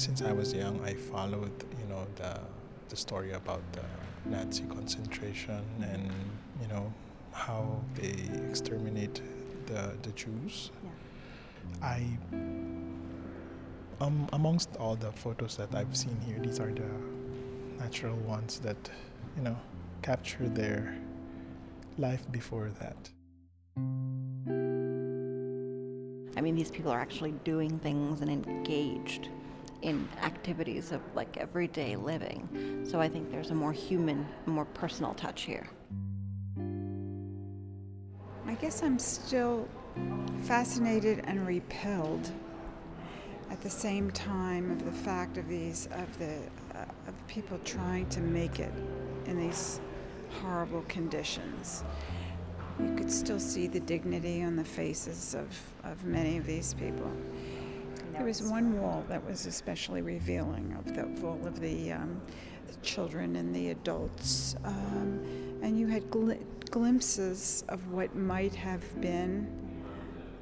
since I was young, I followed, you know, the the story about the Nazi concentration and you know how they exterminate the the Jews. Yeah. I um, amongst all the photos that I've seen here, these are the natural ones that you know capture their life before that. I mean, these people are actually doing things and engaged in activities of like everyday living. So I think there's a more human, more personal touch here. I guess I'm still fascinated and repelled at the same time of the fact of these of the uh, of people trying to make it in these horrible conditions. You could still see the dignity on the faces of, of many of these people. There was one wall that was especially revealing of the of all of the, um, the children and the adults, um, and you had gl- glimpses of what might have been,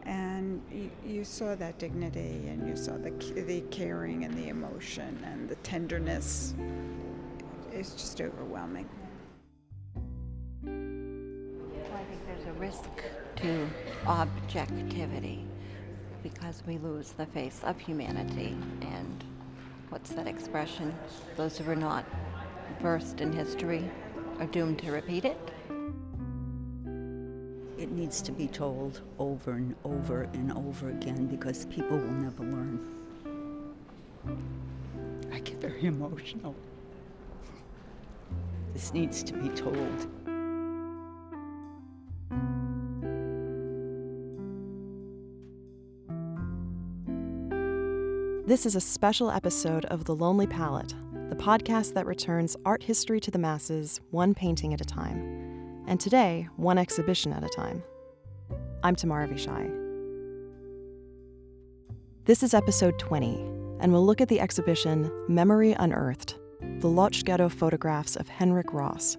and you, you saw that dignity, and you saw the the caring and the emotion and the tenderness. It's just overwhelming. I think there's a risk to objectivity because we lose the face of humanity. And what's that expression? Those who are not versed in history are doomed to repeat it. It needs to be told over and over and over again because people will never learn. I get very emotional. This needs to be told. This is a special episode of The Lonely Palette, the podcast that returns art history to the masses, one painting at a time. And today, one exhibition at a time. I'm Tamar Avishai. This is episode 20, and we'll look at the exhibition Memory Unearthed The Lodz Ghetto Photographs of Henryk Ross,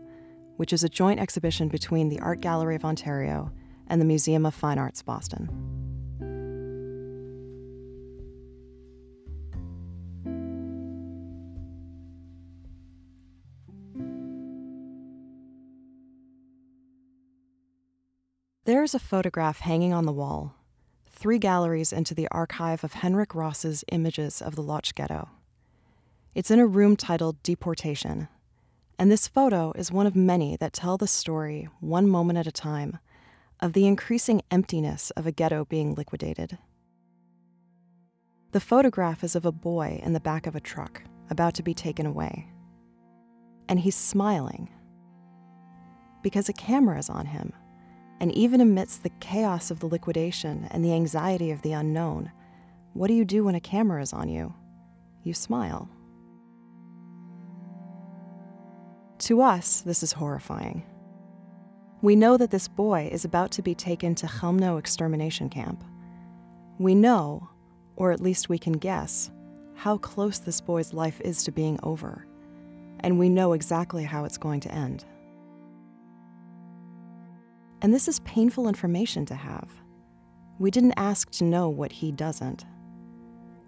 which is a joint exhibition between the Art Gallery of Ontario and the Museum of Fine Arts Boston. There is a photograph hanging on the wall, three galleries into the archive of Henryk Ross's images of the Lodz Ghetto. It's in a room titled Deportation, and this photo is one of many that tell the story, one moment at a time, of the increasing emptiness of a ghetto being liquidated. The photograph is of a boy in the back of a truck, about to be taken away. And he's smiling because a camera is on him and even amidst the chaos of the liquidation and the anxiety of the unknown, what do you do when a camera is on you? You smile. To us, this is horrifying. We know that this boy is about to be taken to Chelmno extermination camp. We know, or at least we can guess, how close this boy's life is to being over, and we know exactly how it's going to end. And this is painful information to have. We didn't ask to know what he doesn't.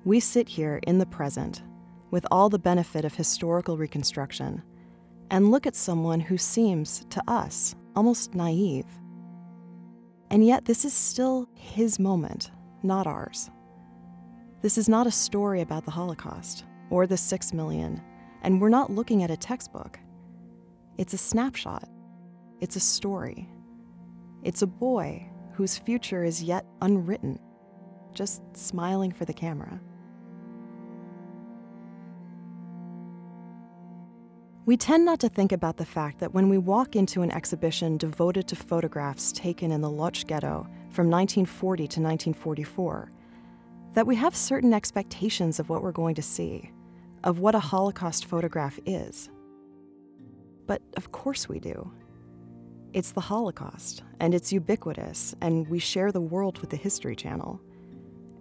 We sit here in the present, with all the benefit of historical reconstruction, and look at someone who seems, to us, almost naive. And yet, this is still his moment, not ours. This is not a story about the Holocaust or the six million, and we're not looking at a textbook. It's a snapshot, it's a story. It's a boy whose future is yet unwritten, just smiling for the camera. We tend not to think about the fact that when we walk into an exhibition devoted to photographs taken in the Lodz Ghetto from 1940 to 1944, that we have certain expectations of what we're going to see, of what a Holocaust photograph is. But of course we do. It's the Holocaust, and it's ubiquitous, and we share the world with the History Channel.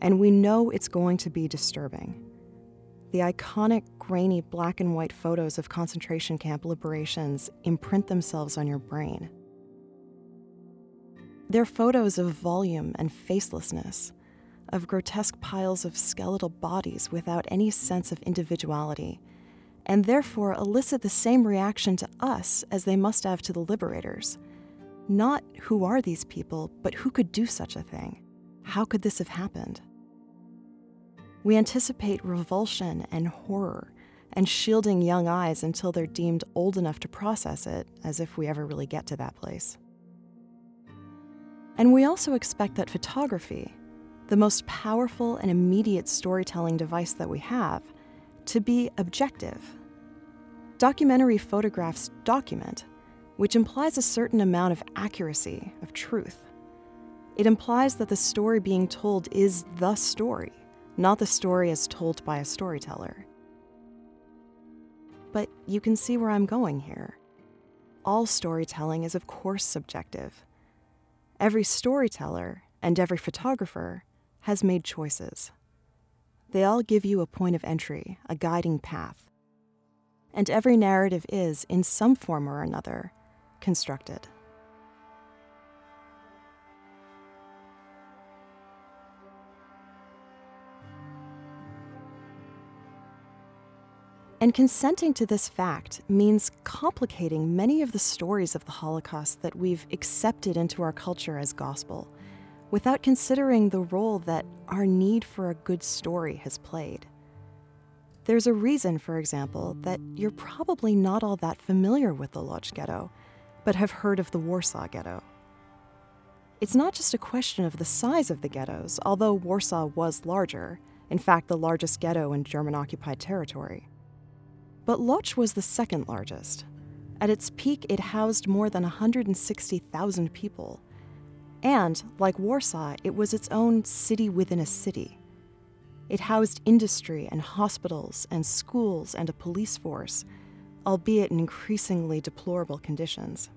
And we know it's going to be disturbing. The iconic, grainy black and white photos of concentration camp liberations imprint themselves on your brain. They're photos of volume and facelessness, of grotesque piles of skeletal bodies without any sense of individuality, and therefore elicit the same reaction to us as they must have to the liberators. Not who are these people, but who could do such a thing? How could this have happened? We anticipate revulsion and horror and shielding young eyes until they're deemed old enough to process it, as if we ever really get to that place. And we also expect that photography, the most powerful and immediate storytelling device that we have, to be objective. Documentary photographs document, which implies a certain amount of accuracy, of truth. It implies that the story being told is the story, not the story as told by a storyteller. But you can see where I'm going here. All storytelling is, of course, subjective. Every storyteller and every photographer has made choices. They all give you a point of entry, a guiding path. And every narrative is, in some form or another, constructed. And consenting to this fact means complicating many of the stories of the Holocaust that we've accepted into our culture as gospel, without considering the role that our need for a good story has played. There's a reason, for example, that you're probably not all that familiar with the Lodz Ghetto, but have heard of the Warsaw Ghetto. It's not just a question of the size of the ghettos, although Warsaw was larger, in fact, the largest ghetto in German occupied territory. But Lodz was the second largest. At its peak, it housed more than 160,000 people. And, like Warsaw, it was its own city within a city. It housed industry and hospitals and schools and a police force, albeit in increasingly deplorable conditions.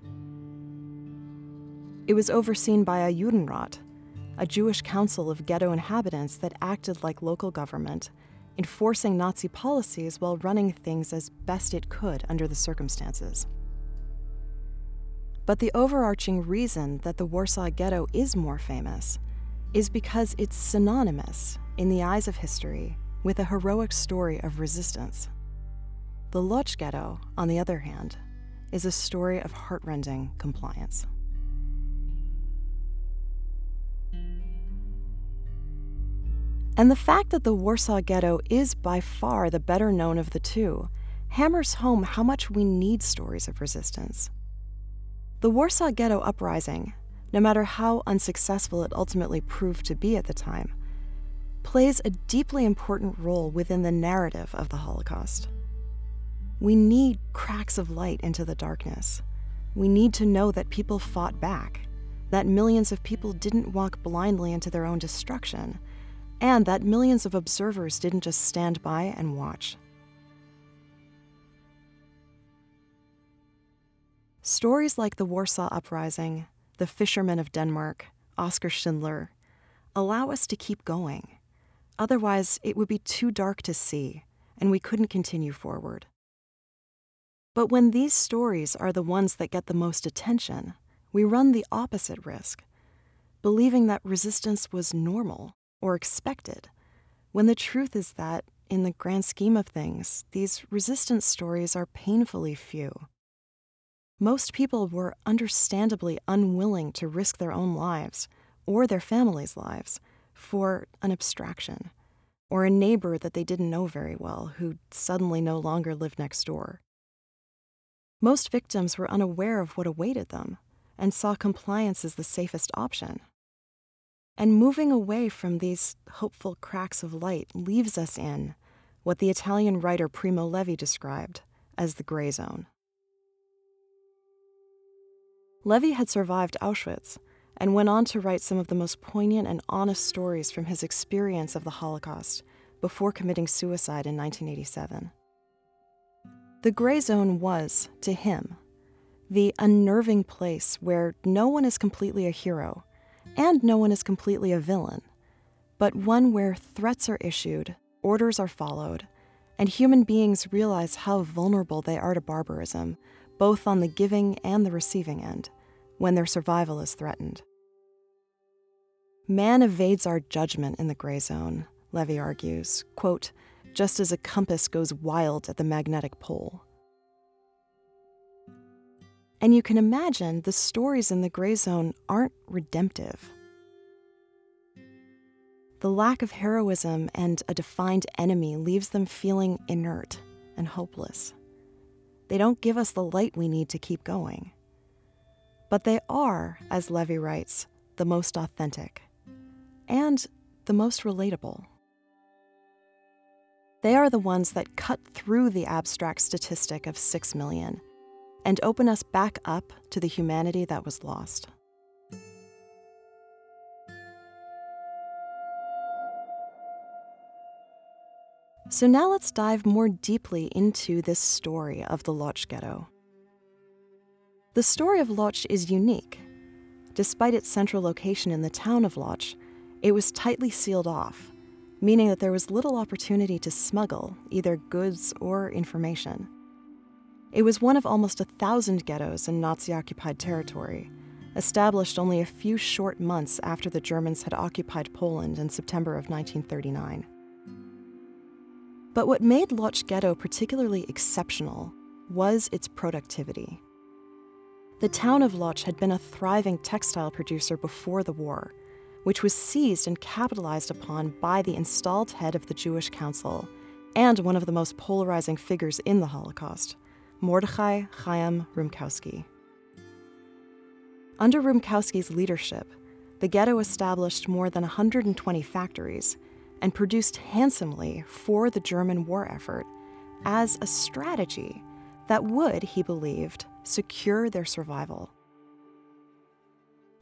It was overseen by a Judenrat, a Jewish council of ghetto inhabitants that acted like local government, enforcing Nazi policies while running things as best it could under the circumstances. But the overarching reason that the Warsaw Ghetto is more famous is because it's synonymous, in the eyes of history, with a heroic story of resistance. The Lodz Ghetto, on the other hand, is a story of heartrending compliance. And the fact that the Warsaw Ghetto is by far the better known of the two hammers home how much we need stories of resistance. The Warsaw Ghetto Uprising, no matter how unsuccessful it ultimately proved to be at the time, plays a deeply important role within the narrative of the Holocaust. We need cracks of light into the darkness. We need to know that people fought back, that millions of people didn't walk blindly into their own destruction and that millions of observers didn't just stand by and watch. Stories like the Warsaw Uprising, The Fishermen of Denmark, Oskar Schindler allow us to keep going. Otherwise, it would be too dark to see, and we couldn't continue forward. But when these stories are the ones that get the most attention, we run the opposite risk, believing that resistance was normal or expected, when the truth is that, in the grand scheme of things, these resistance stories are painfully few. Most people were understandably unwilling to risk their own lives, or their families' lives, for an abstraction, or a neighbor that they didn't know very well who suddenly no longer lived next door. Most victims were unaware of what awaited them and saw compliance as the safest option. And moving away from these hopeful cracks of light leaves us in what the Italian writer Primo Levi described as the gray zone. Levi had survived Auschwitz and went on to write some of the most poignant and honest stories from his experience of the Holocaust before committing suicide in 1987. The gray zone was, to him, the unnerving place where no one is completely a hero and no one is completely a villain, but one where threats are issued, orders are followed, and human beings realize how vulnerable they are to barbarism, both on the giving and the receiving end, when their survival is threatened. Man evades our judgment in the gray zone, Levi argues, quote, just as a compass goes wild at the magnetic pole. And you can imagine the stories in the gray zone aren't redemptive. The lack of heroism and a defined enemy leaves them feeling inert and hopeless. They don't give us the light we need to keep going. But they are, as Levi writes, the most authentic and the most relatable. They are the ones that cut through the abstract statistic of 6 million and open us back up to the humanity that was lost. So now let's dive more deeply into this story of the Lodz ghetto. The story of Lodz is unique. Despite its central location in the town of Lodz, it was tightly sealed off, meaning that there was little opportunity to smuggle either goods or information. It was one of almost a thousand ghettos in Nazi occupied territory, established only a few short months after the Germans had occupied Poland in September of 1939. But what made Lodz Ghetto particularly exceptional was its productivity. The town of Lodz had been a thriving textile producer before the war, which was seized and capitalized upon by the installed head of the Jewish Council and one of the most polarizing figures in the Holocaust, Mordechai Chaim Rumkowski. Under Rumkowski's leadership, the ghetto established more than 120 factories and produced handsomely for the German war effort as a strategy that would, he believed, secure their survival.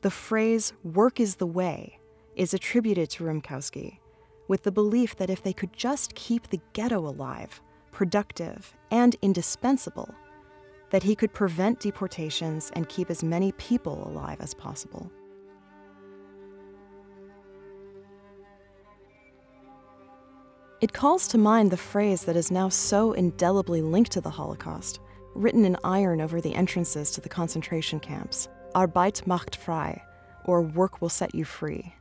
The phrase, work is the way, is attributed to Rumkowski, with the belief that if they could just keep the ghetto alive, productive, and indispensable, that he could prevent deportations and keep as many people alive as possible. It calls to mind the phrase that is now so indelibly linked to the Holocaust, written in iron over the entrances to the concentration camps Arbeit macht frei, or work will set you free.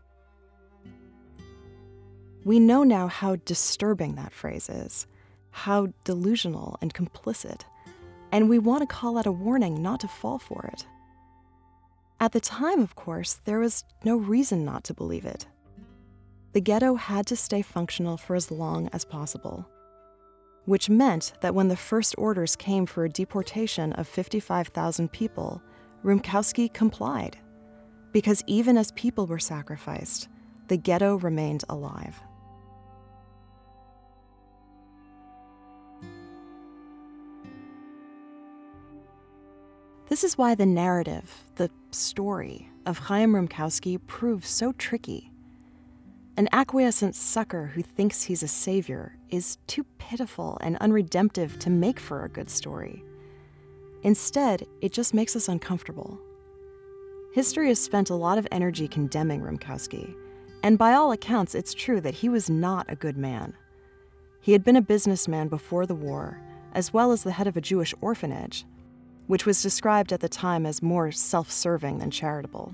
We know now how disturbing that phrase is, how delusional and complicit, and we want to call out a warning not to fall for it. At the time, of course, there was no reason not to believe it the ghetto had to stay functional for as long as possible. Which meant that when the first orders came for a deportation of 55,000 people, Rumkowski complied. Because even as people were sacrificed, the ghetto remained alive. This is why the narrative, the story of Chaim Rumkowski proves so tricky. An acquiescent sucker who thinks he's a savior is too pitiful and unredemptive to make for a good story. Instead, it just makes us uncomfortable. History has spent a lot of energy condemning Rumkowski, and by all accounts, it's true that he was not a good man. He had been a businessman before the war, as well as the head of a Jewish orphanage, which was described at the time as more self serving than charitable.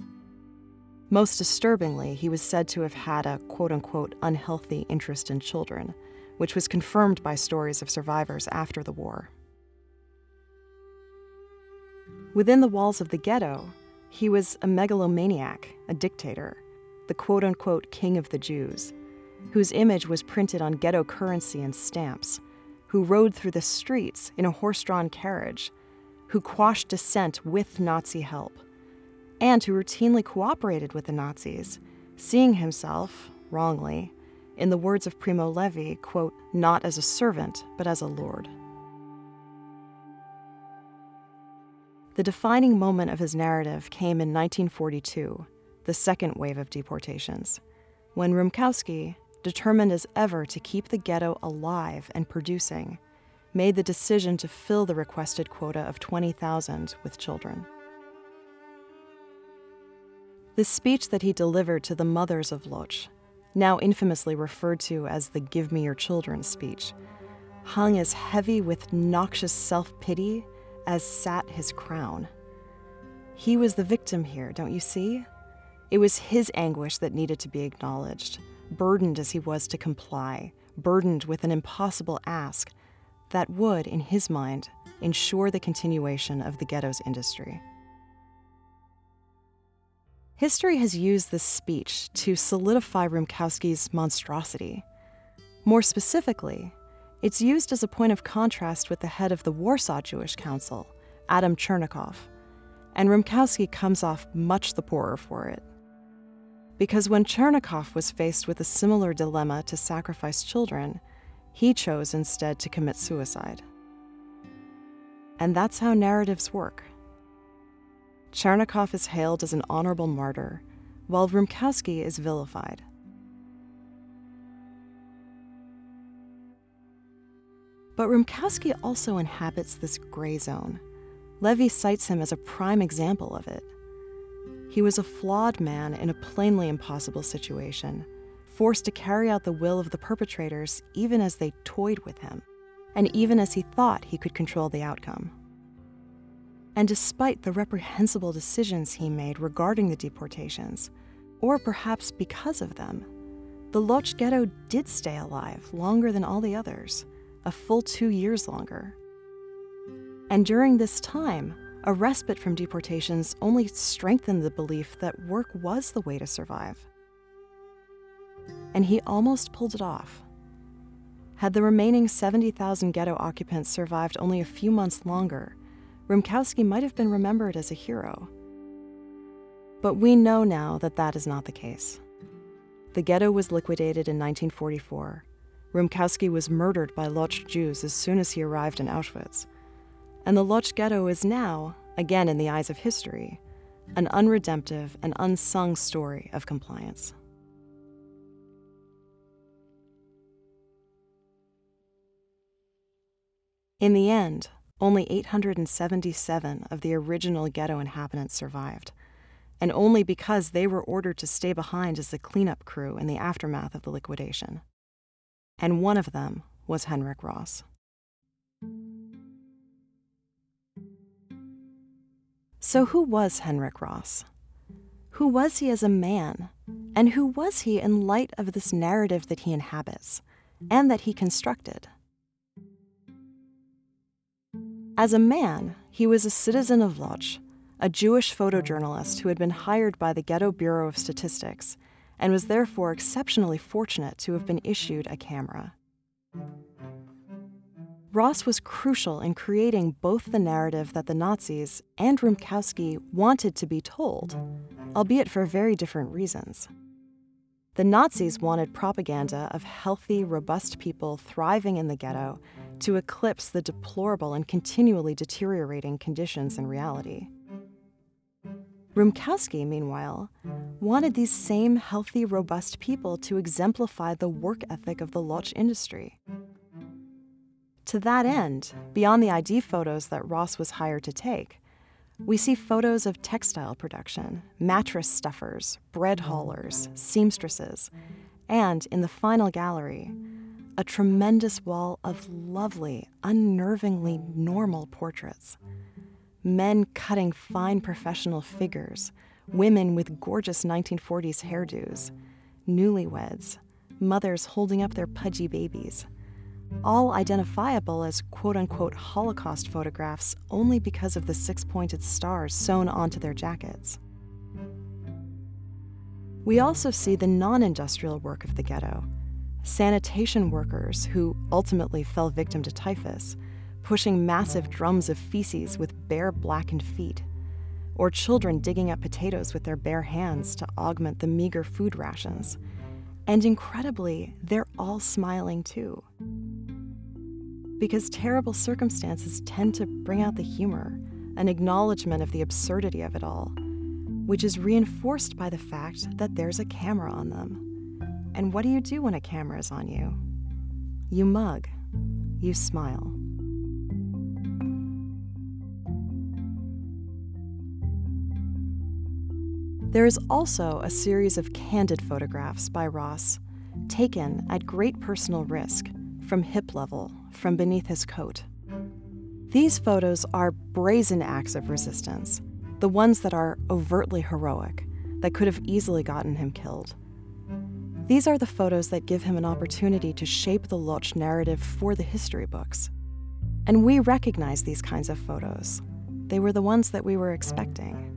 Most disturbingly, he was said to have had a quote unquote unhealthy interest in children, which was confirmed by stories of survivors after the war. Within the walls of the ghetto, he was a megalomaniac, a dictator, the quote unquote king of the Jews, whose image was printed on ghetto currency and stamps, who rode through the streets in a horse drawn carriage, who quashed dissent with Nazi help and who routinely cooperated with the Nazis, seeing himself, wrongly, in the words of Primo Levi, quote, not as a servant, but as a lord. The defining moment of his narrative came in 1942, the second wave of deportations, when Rumkowski, determined as ever to keep the ghetto alive and producing, made the decision to fill the requested quota of 20,000 with children. The speech that he delivered to the mothers of Lodz, now infamously referred to as the Give Me Your Children speech, hung as heavy with noxious self pity as sat his crown. He was the victim here, don't you see? It was his anguish that needed to be acknowledged, burdened as he was to comply, burdened with an impossible ask that would, in his mind, ensure the continuation of the ghetto's industry. History has used this speech to solidify Rumkowski's monstrosity. More specifically, it's used as a point of contrast with the head of the Warsaw Jewish Council, Adam Czerniaków, and Rumkowski comes off much the poorer for it. Because when Czerniaków was faced with a similar dilemma to sacrifice children, he chose instead to commit suicide. And that's how narratives work. Czerniaków is hailed as an honorable martyr, while Rumkowski is vilified. But Rumkowski also inhabits this gray zone. Levi cites him as a prime example of it. He was a flawed man in a plainly impossible situation, forced to carry out the will of the perpetrators even as they toyed with him, and even as he thought he could control the outcome. And despite the reprehensible decisions he made regarding the deportations, or perhaps because of them, the Lodz ghetto did stay alive longer than all the others, a full two years longer. And during this time, a respite from deportations only strengthened the belief that work was the way to survive. And he almost pulled it off. Had the remaining 70,000 ghetto occupants survived only a few months longer, Rumkowski might have been remembered as a hero. But we know now that that is not the case. The ghetto was liquidated in 1944. Rumkowski was murdered by Lodz Jews as soon as he arrived in Auschwitz. And the Lodz ghetto is now, again in the eyes of history, an unredemptive and unsung story of compliance. In the end, only 877 of the original ghetto inhabitants survived, and only because they were ordered to stay behind as the cleanup crew in the aftermath of the liquidation. And one of them was Henryk Ross. So, who was Henryk Ross? Who was he as a man? And who was he in light of this narrative that he inhabits and that he constructed? As a man, he was a citizen of Lodz, a Jewish photojournalist who had been hired by the Ghetto Bureau of Statistics and was therefore exceptionally fortunate to have been issued a camera. Ross was crucial in creating both the narrative that the Nazis and Rumkowski wanted to be told, albeit for very different reasons. The Nazis wanted propaganda of healthy, robust people thriving in the ghetto to eclipse the deplorable and continually deteriorating conditions in reality. Rumkowski, meanwhile, wanted these same healthy, robust people to exemplify the work ethic of the Lodz industry. To that end, beyond the ID photos that Ross was hired to take, we see photos of textile production, mattress stuffers, bread haulers, seamstresses, and in the final gallery, a tremendous wall of lovely, unnervingly normal portraits. Men cutting fine professional figures, women with gorgeous 1940s hairdos, newlyweds, mothers holding up their pudgy babies all identifiable as quote unquote Holocaust photographs only because of the six pointed stars sewn onto their jackets. We also see the non industrial work of the ghetto sanitation workers who ultimately fell victim to typhus, pushing massive drums of feces with bare blackened feet, or children digging up potatoes with their bare hands to augment the meager food rations. And incredibly, they're all smiling too because terrible circumstances tend to bring out the humor, an acknowledgement of the absurdity of it all, which is reinforced by the fact that there's a camera on them. And what do you do when a camera is on you? You mug, you smile. There is also a series of candid photographs by Ross, taken at great personal risk from hip level from beneath his coat. These photos are brazen acts of resistance, the ones that are overtly heroic, that could have easily gotten him killed. These are the photos that give him an opportunity to shape the Lodz narrative for the history books. And we recognize these kinds of photos. They were the ones that we were expecting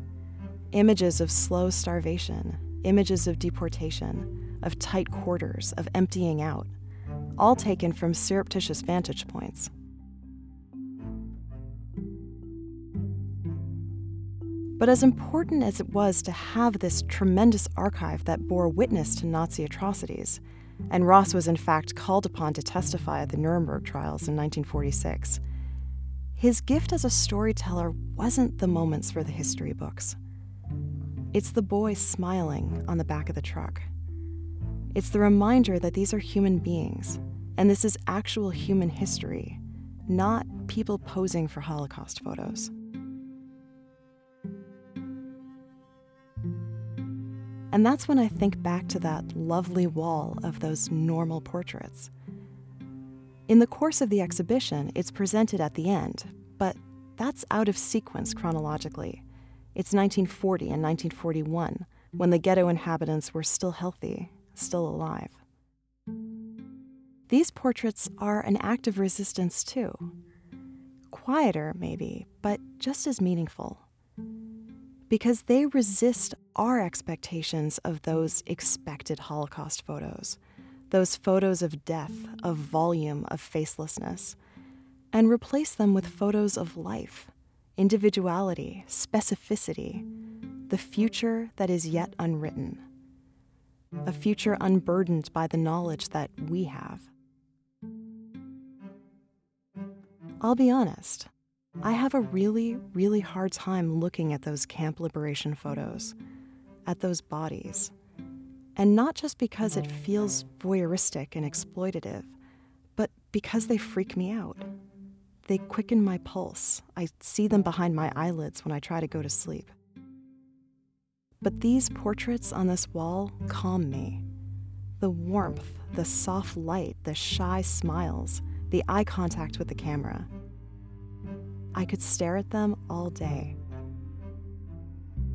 images of slow starvation, images of deportation, of tight quarters, of emptying out, all taken from surreptitious vantage points. But as important as it was to have this tremendous archive that bore witness to Nazi atrocities, and Ross was in fact called upon to testify at the Nuremberg trials in 1946, his gift as a storyteller wasn't the moments for the history books. It's the boy smiling on the back of the truck. It's the reminder that these are human beings, and this is actual human history, not people posing for Holocaust photos. And that's when I think back to that lovely wall of those normal portraits. In the course of the exhibition, it's presented at the end, but that's out of sequence chronologically. It's 1940 and 1941, when the ghetto inhabitants were still healthy, still alive. These portraits are an act of resistance, too. Quieter, maybe, but just as meaningful because they resist our expectations of those expected Holocaust photos, those photos of death, of volume, of facelessness, and replace them with photos of life, individuality, specificity, the future that is yet unwritten, a future unburdened by the knowledge that we have. I'll be honest. I have a really, really hard time looking at those camp liberation photos, at those bodies. And not just because it feels voyeuristic and exploitative, but because they freak me out. They quicken my pulse. I see them behind my eyelids when I try to go to sleep. But these portraits on this wall calm me. The warmth, the soft light, the shy smiles, the eye contact with the camera. I could stare at them all day.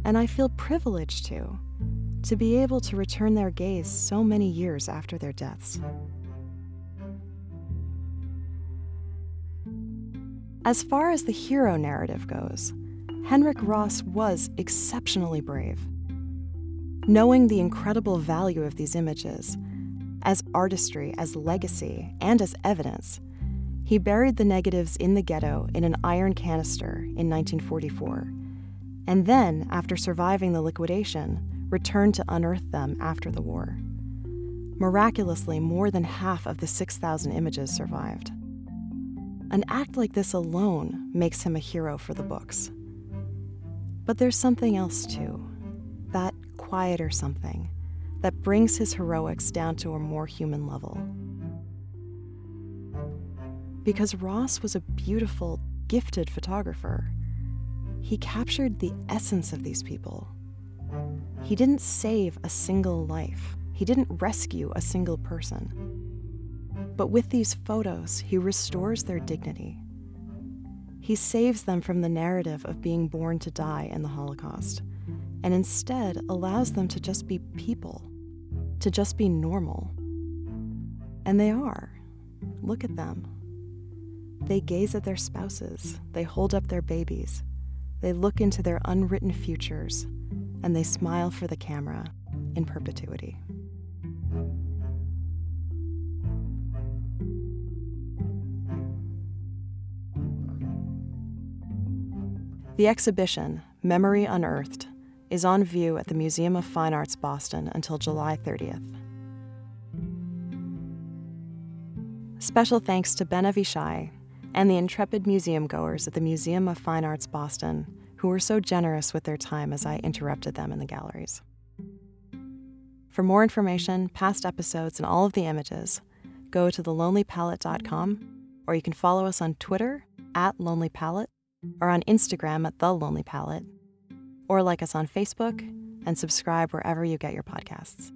And I feel privileged to, to be able to return their gaze so many years after their deaths. As far as the hero narrative goes, Henryk Ross was exceptionally brave. Knowing the incredible value of these images, as artistry, as legacy, and as evidence, he buried the negatives in the ghetto in an iron canister in 1944, and then, after surviving the liquidation, returned to unearth them after the war. Miraculously, more than half of the 6,000 images survived. An act like this alone makes him a hero for the books. But there's something else too that quieter something that brings his heroics down to a more human level because Ross was a beautiful, gifted photographer. He captured the essence of these people. He didn't save a single life, he didn't rescue a single person. But with these photos, he restores their dignity. He saves them from the narrative of being born to die in the Holocaust, and instead allows them to just be people, to just be normal. And they are. Look at them. They gaze at their spouses, they hold up their babies, they look into their unwritten futures, and they smile for the camera in perpetuity. The exhibition, Memory Unearthed, is on view at the Museum of Fine Arts Boston until July 30th. Special thanks to Ben Avishai, and the intrepid museum goers at the Museum of Fine Arts Boston, who were so generous with their time as I interrupted them in the galleries. For more information, past episodes, and all of the images, go to thelonelypalette.com, or you can follow us on Twitter at Lonely Palette, or on Instagram at The or like us on Facebook and subscribe wherever you get your podcasts.